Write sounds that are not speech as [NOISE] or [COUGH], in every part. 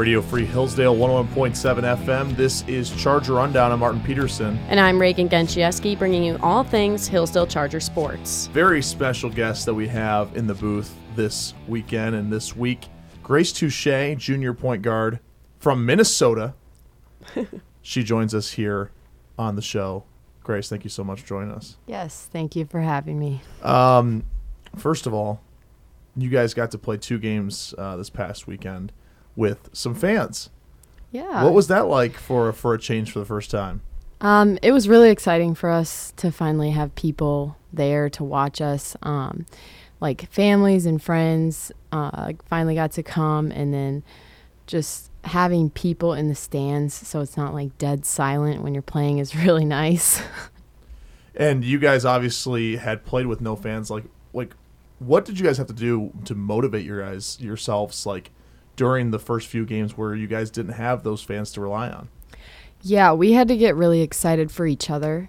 Radio Free Hillsdale 101.7 FM. This is Charger Rundown. I'm Martin Peterson. And I'm Reagan Genchieski, bringing you all things Hillsdale Charger sports. Very special guest that we have in the booth this weekend and this week. Grace Touche, junior point guard from Minnesota. [LAUGHS] she joins us here on the show. Grace, thank you so much for joining us. Yes, thank you for having me. Um, first of all, you guys got to play two games uh, this past weekend with some fans. Yeah. What was that like for for a change for the first time? Um, it was really exciting for us to finally have people there to watch us. Um, like families and friends uh, finally got to come, and then just having people in the stands so it's not like dead silent when you're playing is [LAUGHS] really nice. and you guys obviously had played with no fans. Like, like, what did you guys have to do to motivate your guys yourselves? Like during the first few games where you guys didn't have those fans to rely on. Yeah, we had to get really excited for each other.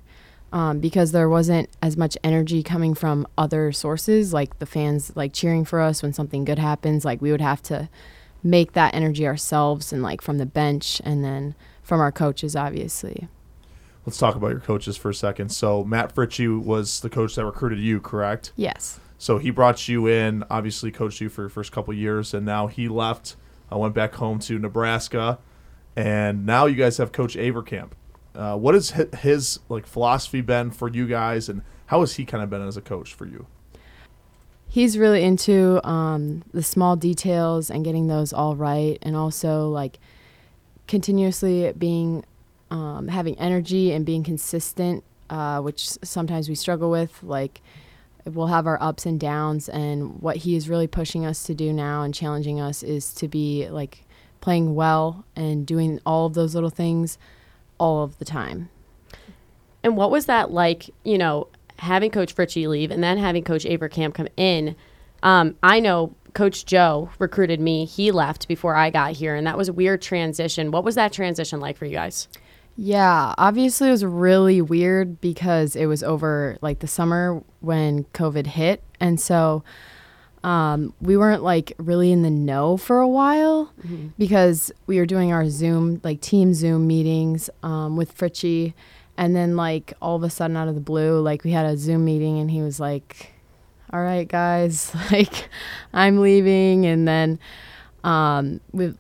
Um, because there wasn't as much energy coming from other sources, like the fans like cheering for us when something good happens. Like we would have to make that energy ourselves and like from the bench and then from our coaches, obviously. Let's talk about your coaches for a second. So Matt Fritsche was the coach that recruited you, correct? Yes. So he brought you in, obviously coached you for your first couple years, and now he left. I went back home to Nebraska, and now you guys have Coach Avercamp. Uh, what has his like philosophy been for you guys, and how has he kind of been as a coach for you? He's really into um, the small details and getting those all right, and also like continuously being um, having energy and being consistent, uh, which sometimes we struggle with. Like we'll have our ups and downs, and what he is really pushing us to do now and challenging us is to be like playing well and doing all of those little things all of the time. And what was that like, you know, having Coach Fritsche leave and then having Coach Avercamp come in? Um, I know Coach Joe recruited me. He left before I got here, and that was a weird transition. What was that transition like for you guys? Yeah, obviously it was really weird because it was over like the summer when COVID hit. And so um, we weren't like really in the know for a while mm-hmm. because we were doing our Zoom, like team Zoom meetings um, with Fritsche. And then, like, all of a sudden, out of the blue, like, we had a Zoom meeting and he was like, All right, guys, [LAUGHS] like, I'm leaving. And then, um, we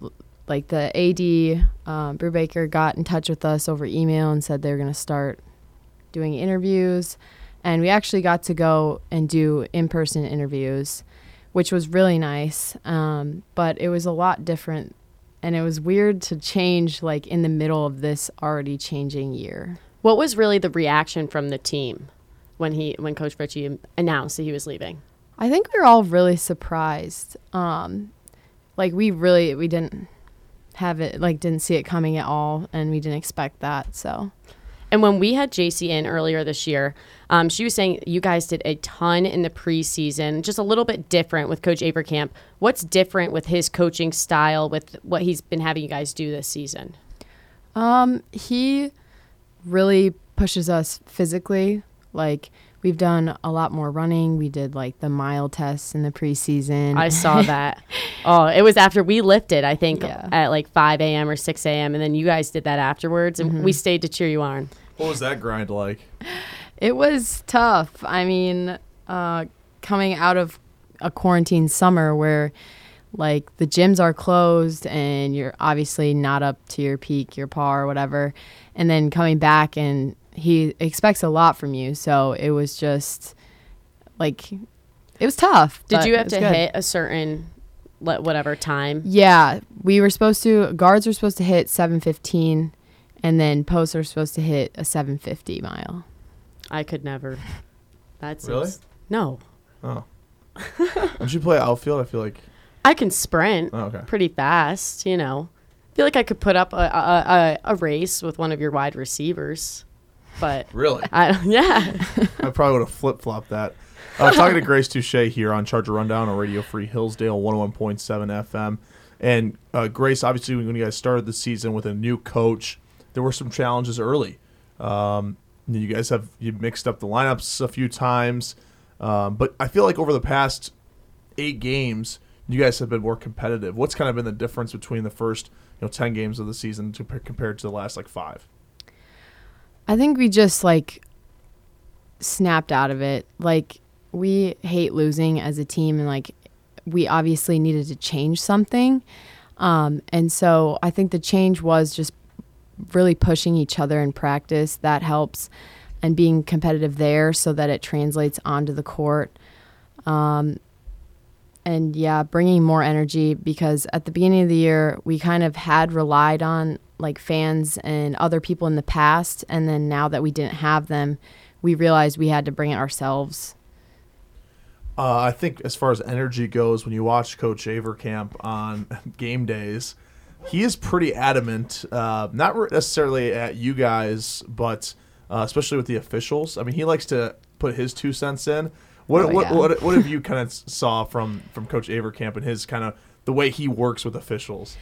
like, the AD, um, Brubaker got in touch with us over email and said they were going to start doing interviews. And we actually got to go and do in person interviews which was really nice. Um, but it was a lot different, and it was weird to change like in the middle of this already changing year. What was really the reaction from the team when he when Coach Fritsche announced that he was leaving? I think we were all really surprised. Um, like we really we didn't have it like didn't see it coming at all, and we didn't expect that. So and when we had JC in earlier this year, um, she was saying you guys did a ton in the preseason, just a little bit different with Coach Avercamp. What's different with his coaching style, with what he's been having you guys do this season? Um, he really pushes us physically. Like we've done a lot more running. We did like the mile tests in the preseason. I saw [LAUGHS] that. oh, it was after we lifted, I think, yeah. at like 5 a.m. or 6 a.m. And then you guys did that afterwards, and mm-hmm. we stayed to cheer you on. What was that grind like? It was tough. I mean, uh, coming out of a quarantine summer where like the gyms are closed and you're obviously not up to your peak, your par or whatever, and then coming back and he expects a lot from you. So it was just like it was tough. Did you have to good. hit a certain whatever time? Yeah, we were supposed to guards were supposed to hit 715 and then posts are supposed to hit a 750 mile. I could never. That's really no. Oh. Don't you play outfield? I feel like [LAUGHS] I can sprint oh, okay. pretty fast. You know, I feel like I could put up a, a, a, a race with one of your wide receivers. But really, I yeah. I probably would have flip flopped that. Uh, [LAUGHS] talking to Grace Touche here on Charger Rundown on Radio Free Hillsdale 101.7 FM. And uh, Grace, obviously, when you guys started the season with a new coach, there were some challenges early. Um, you guys have you mixed up the lineups a few times, um, but I feel like over the past eight games, you guys have been more competitive. What's kind of been the difference between the first you know ten games of the season to, compared to the last like five? I think we just like snapped out of it. Like we hate losing as a team, and like we obviously needed to change something. Um, and so I think the change was just really pushing each other in practice. That helps, and being competitive there so that it translates onto the court. Um, and yeah, bringing more energy because at the beginning of the year, we kind of had relied on like fans and other people in the past. And then now that we didn't have them, we realized we had to bring it ourselves. Uh, I think as far as energy goes, when you watch Coach Avercamp on [LAUGHS] game days, he is pretty adamant, uh, not necessarily at you guys, but uh, especially with the officials. I mean, he likes to put his two cents in. What oh, what, yeah. what, what have you kind of saw from from Coach Avercamp and his kind of the way he works with officials?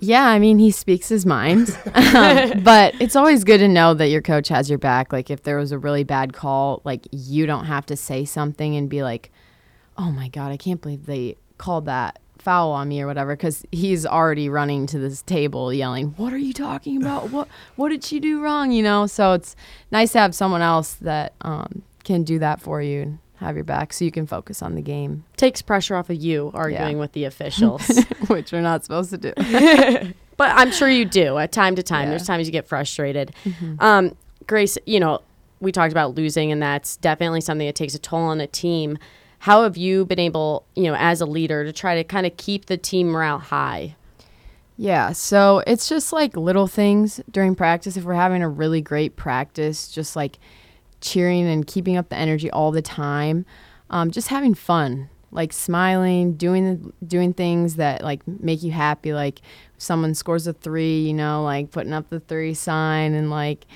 Yeah, I mean, he speaks his mind. [LAUGHS] um, but it's always good to know that your coach has your back. Like, if there was a really bad call, like, you don't have to say something and be like, oh my God, I can't believe they called that foul on me or whatever because he's already running to this table yelling what are you talking about [LAUGHS] what what did she do wrong you know so it's nice to have someone else that um, can do that for you have your back so you can focus on the game. Takes pressure off of you arguing yeah. with the [LAUGHS] officials, which we're not supposed to do. [LAUGHS] but I'm sure you do at time to time. Yeah. There's times you get frustrated. Mm-hmm. Um, Grace, you know, we talked about losing, and that's definitely something that takes a toll on a team. How have you been able, you know, as a leader, to try to kind of keep the team morale high? Yeah, so it's just like little things during practice. If we're having a really great practice, just like cheering and keeping up the energy all the time. Um, just having fun, like smiling, doing doing things that like make you happy. Like someone scores a three, you know, like putting up the three sign and like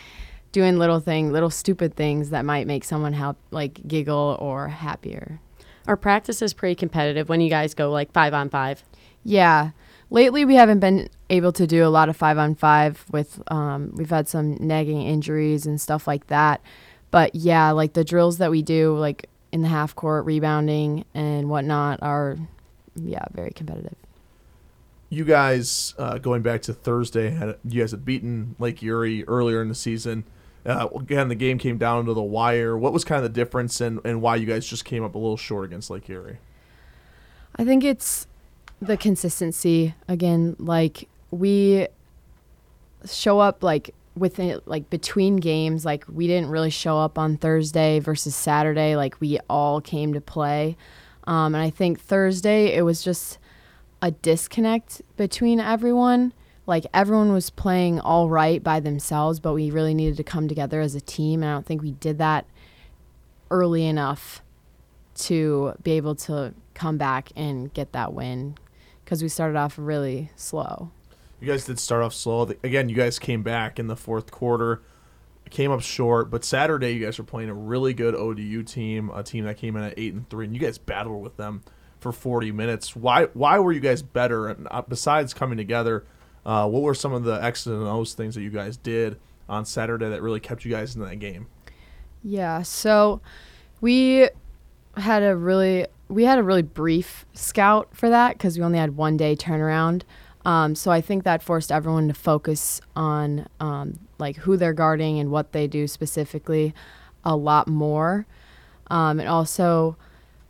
doing little thing, little stupid things that might make someone help like giggle or happier. Our practice is pretty competitive when you guys go like five on five. Yeah. Lately, we haven't been able to do a lot of five on five with, um, we've had some nagging injuries and stuff like that. But yeah, like the drills that we do, like in the half court, rebounding and whatnot, are yeah very competitive. You guys, uh, going back to Thursday, had you guys had beaten Lake Erie earlier in the season. Uh, again, the game came down to the wire. What was kind of the difference, and, and why you guys just came up a little short against Lake Erie? I think it's the consistency. Again, like we show up like within like between games like we didn't really show up on thursday versus saturday like we all came to play. Um, and i think thursday it was just a disconnect between everyone. Like everyone was playing all right by themselves but we really needed to come together as a team. And i don't think we did that early enough to be able to come back and get that win because we started off really slow you guys did start off slow. Again, you guys came back in the fourth quarter, came up short. But Saturday, you guys were playing a really good ODU team, a team that came in at eight and three, and you guys battled with them for 40 minutes. Why? Why were you guys better? And uh, besides coming together, uh, what were some of the X's and O's things that you guys did on Saturday that really kept you guys in that game? Yeah. So we had a really we had a really brief scout for that because we only had one day turnaround. Um, so I think that forced everyone to focus on um, like who they're guarding and what they do specifically a lot more. Um, and also,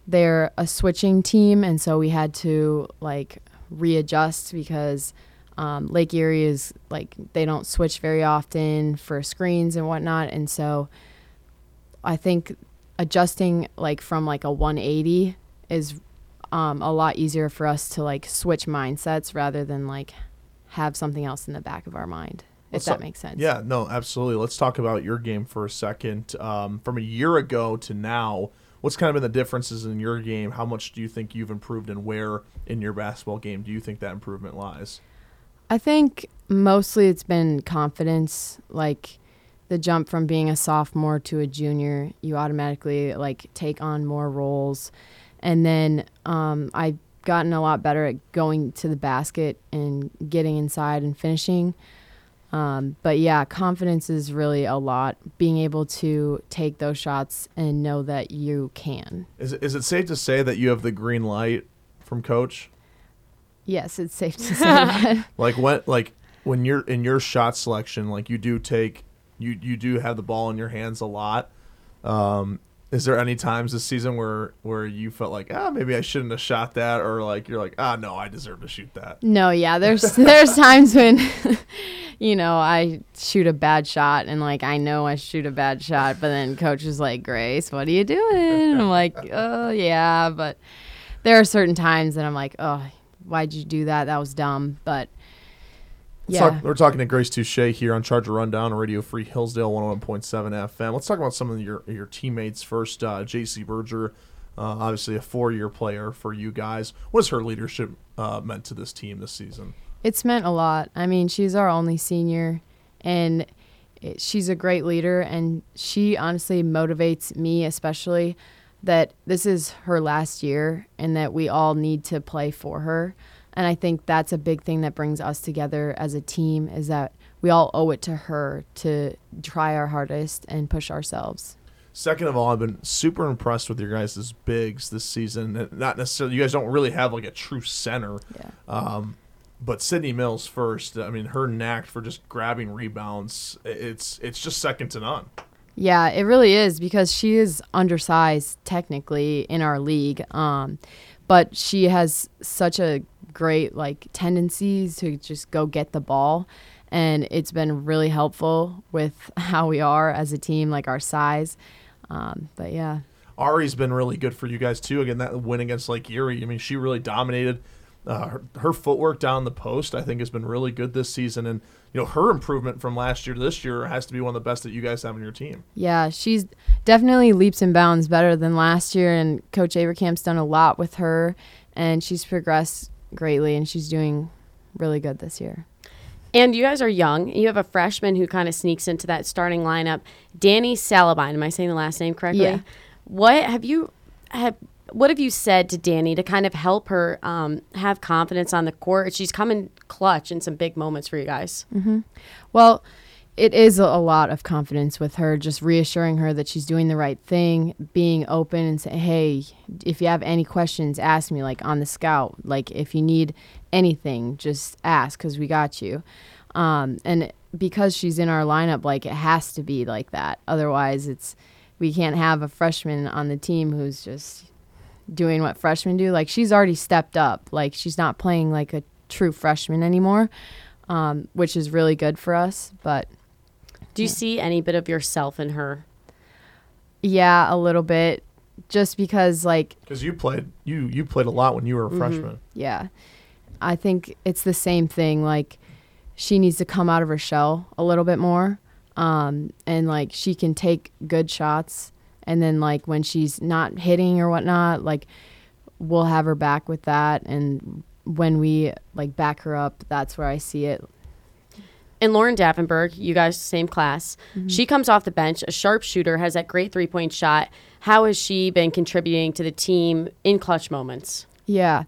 they're a switching team, and so we had to like readjust because um, Lake Erie is like they don't switch very often for screens and whatnot, and so I think adjusting like from like a 180 is um, a lot easier for us to like switch mindsets rather than like have something else in the back of our mind. Let's if that makes sense. Yeah, no, absolutely. Let's talk about your game for a second. Um, from a year ago to now, what's kind of been the differences in your game? How much do you think you've improved, and where in your basketball game do you think that improvement lies? I think mostly it's been confidence. Like the jump from being a sophomore to a junior, you automatically like take on more roles and then um, I've gotten a lot better at going to the basket and getting inside and finishing. Um, but yeah, confidence is really a lot. Being able to take those shots and know that you can. Is it, is it safe to say that you have the green light from coach? Yes, it's safe to [LAUGHS] say that. Like when like when you're in your shot selection, like you do take you you do have the ball in your hands a lot. Um, is there any times this season where where you felt like ah maybe I shouldn't have shot that or like you're like ah no I deserve to shoot that No, yeah, [LAUGHS] there's there's times when [LAUGHS] you know, I shoot a bad shot and like I know I shoot a bad shot, but then coach is like, "Grace, what are you doing?" And I'm like, "Oh, yeah, but there are certain times that I'm like, "Oh, why'd you do that? That was dumb." But Let's yeah. talk- we're talking to Grace Touche here on Charger Rundown on Radio Free Hillsdale 101.7 FM. Let's talk about some of your your teammates first. Uh, J.C. Berger, uh, obviously a four year player for you guys. What has her leadership uh, meant to this team this season? It's meant a lot. I mean, she's our only senior, and it, she's a great leader, and she honestly motivates me, especially that this is her last year and that we all need to play for her. And I think that's a big thing that brings us together as a team is that we all owe it to her to try our hardest and push ourselves. Second of all, I've been super impressed with your guys' bigs this season. Not necessarily, you guys don't really have like a true center. Yeah. Um, but Sydney Mills first. I mean, her knack for just grabbing rebounds. It's it's just second to none. Yeah, it really is because she is undersized technically in our league. Um, but she has such a great like tendencies to just go get the ball and it's been really helpful with [LAUGHS] how we are as a team, like our size. Um, but yeah. Ari's been really good for you guys too. Again, that win against Lake Erie. I mean, she really dominated. Uh, her, her footwork down the post, I think, has been really good this season, and you know her improvement from last year to this year has to be one of the best that you guys have on your team. Yeah, she's definitely leaps and bounds better than last year, and Coach Avercamp's done a lot with her, and she's progressed greatly, and she's doing really good this year. And you guys are young. You have a freshman who kind of sneaks into that starting lineup, Danny Salabine. Am I saying the last name correctly? Yeah. What have you have? What have you said to Danny to kind of help her um, have confidence on the court? She's coming clutch in some big moments for you guys. Well, it is a lot of confidence with her, just reassuring her that she's doing the right thing, being open and say, hey, if you have any questions, ask me, like on the scout. Like if you need anything, just ask because we got you. Um, and because she's in our lineup, like it has to be like that. Otherwise, it's we can't have a freshman on the team who's just doing what freshmen do. Like she's already stepped up. Like she's not playing like a true freshman anymore, um, which is really good for us. But Do you Yeah. see any bit of yourself in her? yeah, a little bit, just because like Because you played you you played a lot when you were a Mm-hmm. freshman. yeah, I think it's the same thing. Like she needs to come out of her shell a little bit more, um, and like she can take good shots, and then like when she's not hitting or whatnot, like we'll have her back with that, and when we like back her up, that's where I see it. And Lauren Davenberg, you guys same class. She comes off the bench, a sharpshooter, has that great three point shot. How has she been contributing to the team in clutch moments? Yeah.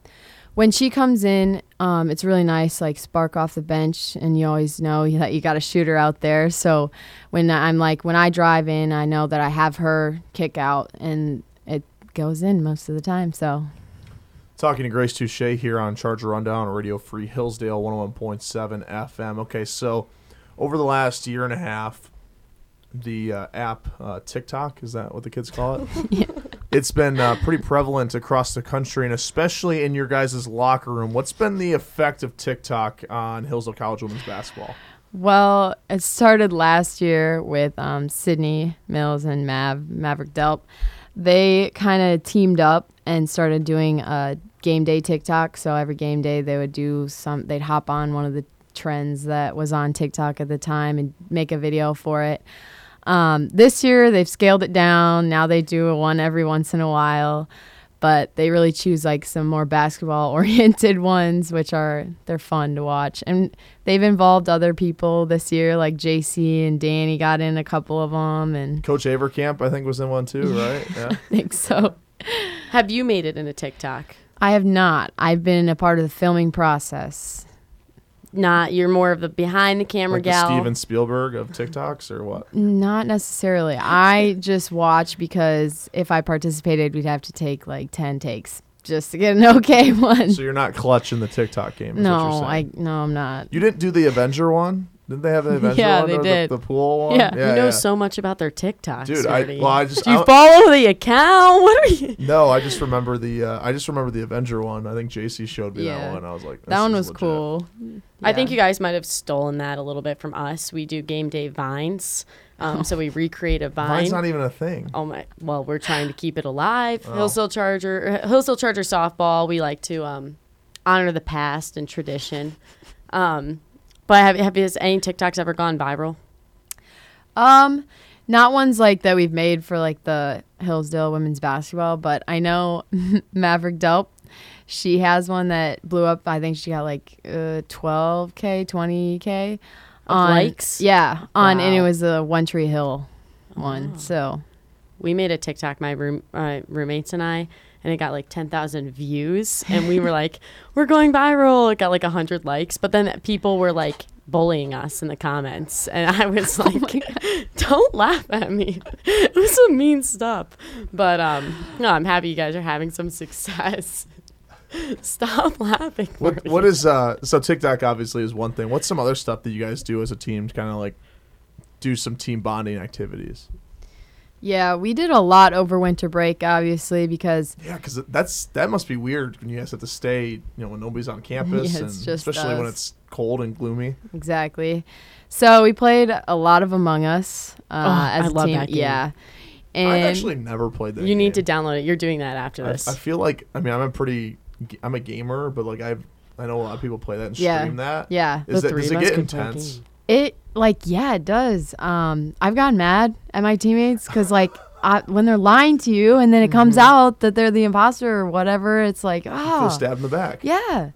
When she comes in, um, it's really nice, like spark off the bench, and you always know that you got a shooter out there. So when I'm like, when I drive in, I know that I have her kick out, and it goes in most of the time. So Talking to Grace Touche here on Charger Rundown Radio Free Hillsdale 101.7 FM. Okay, so over the last year and a half, the uh, app uh, TikTok is that what the kids call it? [LAUGHS] yeah. It's been uh, pretty prevalent across the country and especially in your guys' locker room. What's been the effect of TikTok on Hillsdale College women's basketball? Well, it started last year with um, Sydney Mills and Mav Maverick Delp. They kind of teamed up and started doing a game day TikTok. So every game day they would do some. They'd hop on one of the trends that was on TikTok at the time and make a video for it. Um, this year they've scaled it down. Now they do a one every once in a while, but they really choose like some more basketball [LAUGHS] oriented ones, which are they're fun to watch. And they've involved other people this year, like JC and Danny got in a couple of them, and Coach Avercamp, I think, was in one too, [LAUGHS] right? Yeah. [LAUGHS] I think so. Have you made it in a TikTok? I have not. I've been a part of the filming process. Not you're more of the behind the camera Like the gal. Steven Spielberg of TikToks or what? Not necessarily. I just watch because if I participated, we'd have to take like 10 takes just to get an [LAUGHS] okay one. So you're not clutch in the TikTok game. Is what you're no, I no, I'm not. You didn't do the Avenger one. Didn't they have the Avenger [LAUGHS] Yeah, one they or did. The, the pool one? Yeah. you know so much about their TikToks, Dude, I well, I just Do you I, follow the account? [LAUGHS] What are you? no, I just remember the uh, I just remember the Avenger one. I think JC showed me that one. I was like, That one is was legit. cool. I think you guys might have stolen that a little bit from us. We do game day vines, um, so we [LAUGHS] recreate a vine. Vine's not even a thing. Oh my! Well, we're trying to keep it alive. Oh. Hillsdale Charger, Hillsdale Charger softball. We like to um, honor the past and tradition. Um, but have have any TikToks ever gone viral? Um, not ones like that we've made for like the Hillsdale women's basketball, but I know [LAUGHS] Maverick Delp. She has one that blew up. I think she got like uh, 12k, 20k Of likes? Yeah, on and it was the One Tree Hill one. Oh. So We made a TikTok, my room uh, roommates and I, and it got like ten thousand views, and we were like, [LAUGHS] "We're going viral." It got like hundred likes, but then people were like bullying us in the comments, and I was [LAUGHS] Oh like, [LAUGHS] "Don't laugh at me." it was some mean stuff, but um, no, I'm happy you guys are having some success. Stop laughing. What for what me. is uh so TikTok obviously is one thing. What's some other stuff that you guys do as a team to kind of like do some team bonding activities? Yeah, we did a lot over winter break, obviously, because Yeah, because that's that must be weird when you guys have to stay, you know, when nobody's on campus, [LAUGHS] Yeah, and it's just especially when it's cold and gloomy. exactly. So we played a lot of Among Us uh, Oh, as I a love team. that game. Yeah, and I've actually never played that. You need to download it. You're doing that after I, this. I feel like I mean I'm a pretty I'm a gamer, but like I've I know a lot of people play that and Yeah. stream that. yeah. Is The that, three does it get could play intense? Game. It like yeah, it does. Um, I've gotten mad at my teammates because [LAUGHS] like I, when they're lying to you and then it comes Mm-hmm. out that they're the imposter or whatever, it's like Feel oh stabbed in the back. yeah.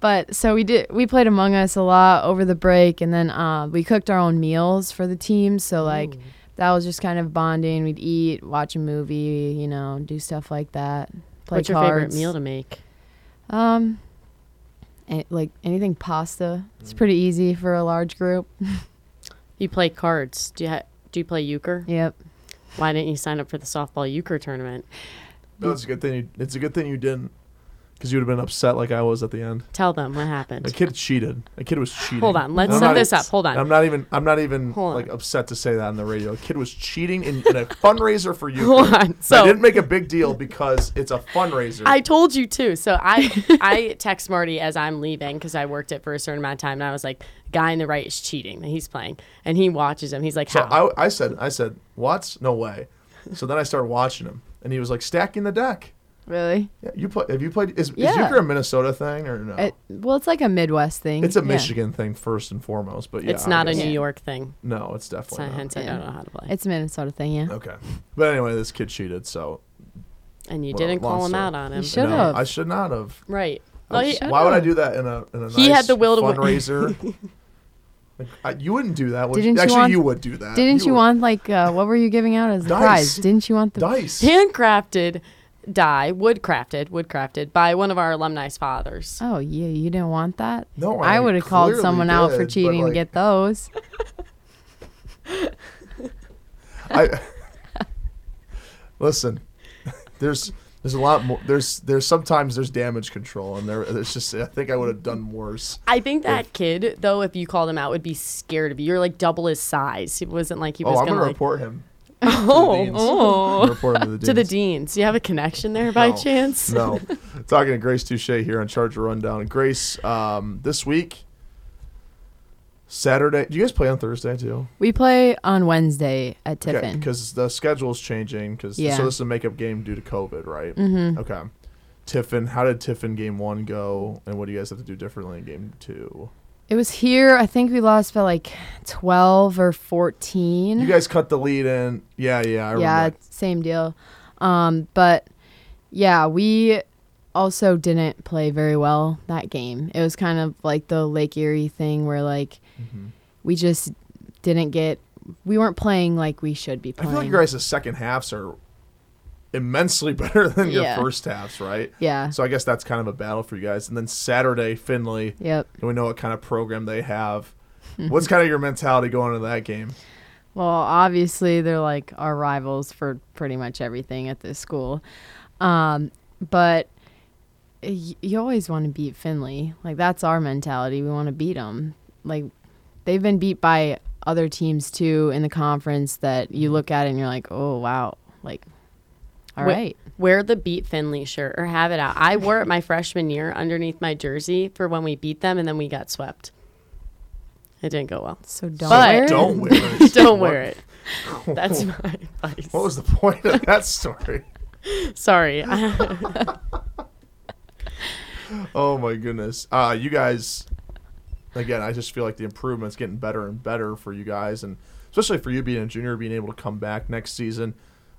But so we did. We played Among Us a lot over the break, and then uh, we cooked our own meals for the team. So like that was just kind of bonding. We'd eat, watch a movie, you know, do stuff like that. Play What's your favorite meal to make? Um, a- like anything pasta. It's mm. pretty easy for a large group. [LAUGHS] You play cards. Do you ha- do you play euchre? Yep. Why didn't you sign up for the softball euchre tournament? No, it's a good thing. You, it's a good thing you didn't, because you would have been upset like I was at the end. Tell them what happened. A kid cheated. A kid was cheating. Hold on, let's I'm set not- this up. Hold on. I'm not even. I'm not even Hold like on. upset to say that on the radio. A kid was cheating in, in a [LAUGHS] fundraiser for you. Hold on. So I didn't make a big deal because it's a fundraiser. I told you too. So I [LAUGHS] I text Marty as I'm leaving because I worked it for a certain amount of time, and I was like, "Guy in the right is cheating." And he's playing, and he watches him. He's like, so "How?" I, I said, I said, what? No way. So then I started watching him, and he was like stacking the deck. Really? Yeah, you play? Have you played? Is, Yeah. is euchre a Minnesota thing or no? It, well, it's like a Midwest thing. it's a Yeah. Michigan thing first and foremost, but yeah, it's not a New York thing. No, it's So definitely not. hence I don't know how to play. It's a Minnesota thing, yeah. Okay, but anyway, this kid cheated, so and you well, didn't call him story. out on him. You should no, have. I should not have. Right. Well, was- he- why would I do that in a in a He nice had the will to fundraiser? [LAUGHS] Like, I, you wouldn't do that. Would Didn't you? you Actually, want- you would do that. Didn't you, would. want like uh, what were you giving out as the prize? Didn't you want the dice? handcrafted die, woodcrafted, woodcrafted by one of our alumni's fathers. Oh, yeah, you didn't want that? No, I, I would have called clearly someone out for cheating like- to get those. [LAUGHS] I listen. [LAUGHS] There's there's a lot more. There's there's sometimes there's damage control, and there there's just I think I would have done worse. I think that kid, though, if you called him out, would be scared of you. You're like double his size. It wasn't like he was Oh, was I'm gonna, gonna like, report him. [LAUGHS] oh, deans. I'm oh. gonna report to the deans. to the deans. Do you have a connection there by No. chance? No, [LAUGHS] talking to Grace Touche here on Charger Rundown. Grace, um, this week, Saturday. Do you guys play on Thursday too? We play on Wednesday at Tiffin. because the schedule's changing. Because Yeah. so this is a makeup game due to COVID, right? mm-hmm. Okay. Tiffin, how did Tiffin game one go, and what do you guys have to do differently in game two? It was here. I think we lost by like 12 or 14. You guys cut the lead in. Yeah, yeah, I yeah, remember. same deal. Um, but yeah, we also didn't play very well that game. It was kind of like the Lake Erie thing where like Mhm. we just didn't get we weren't playing like we should be playing. I feel like your guys' second halves are immensely [LAUGHS] better than your Yeah. first halves, right? yeah. So I guess that's kind of a battle for you guys. And then Saturday, Findlay, Yep. and we know what kind of program they have. [LAUGHS] What's kind of your mentality going into that game? Well, obviously they're like our rivals for pretty much everything at this school. Um, but y- you always want to beat Findlay. Like that's our mentality. We want to beat them. Like they've been beat by other teams too in the conference that you look at and you're like, oh wow, like all Wh- right. Wear the beat Findlay shirt or have it out. I wore it my freshman year underneath my jersey for when we beat them and then we got swept. It didn't go well. So don't But- wear it. Don't wear [LAUGHS] it. Don't wear it. That's [LAUGHS] my advice. What was the point of that story? [LAUGHS] Sorry. Oh my goodness. Uh, you guys, again, I just feel like the improvement's getting better and better for you guys, and especially for you being a junior, being able to come back next season.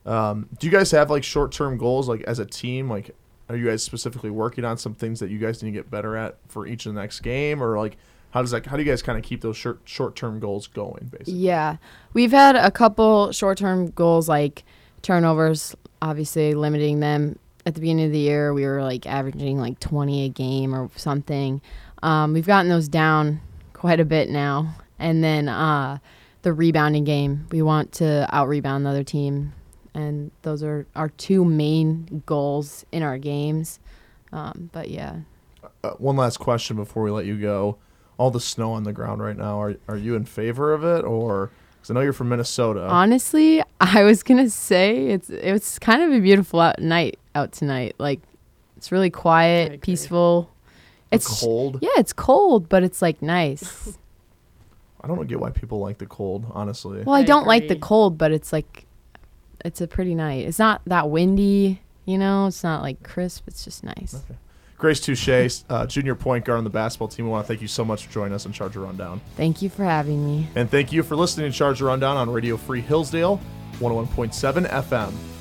Um, do you guys have like short-term goals, like as a team? Like, are you guys specifically working on some things that you guys need to get better at for each of the next game, or like how does that? How do you guys kind of keep those short short-term goals going? Basically, Yeah. We've had a couple short term goals like turnovers, obviously limiting them. At the beginning of the year, we were like averaging like 20 a game or something. Um, we've gotten those down quite a bit now. And then uh, the rebounding game, we want to out rebound the other team. And those are our two main goals in our games. Um, but yeah, uh, one last question before we let you go. All the snow on the ground right now. Are are you in favor of it, or because I know you're from Minnesota? Honestly, I was gonna say it's it's kind of a beautiful out night out tonight. Like it's really quiet, agree. peaceful. The It's cold. Yeah, it's cold, but it's like nice. [LAUGHS] I don't get why people like the cold, honestly. well, I, I don't like the cold, but it's like it's a pretty night. It's not that windy, you know. It's not like crisp. It's just nice. Grace Touche, uh, junior point guard on the basketball team. We want to thank you so much for joining us on Charger Rundown. Thank you for having me. And thank you for listening to Charger Rundown on Radio Free Hillsdale, 101.7 FM.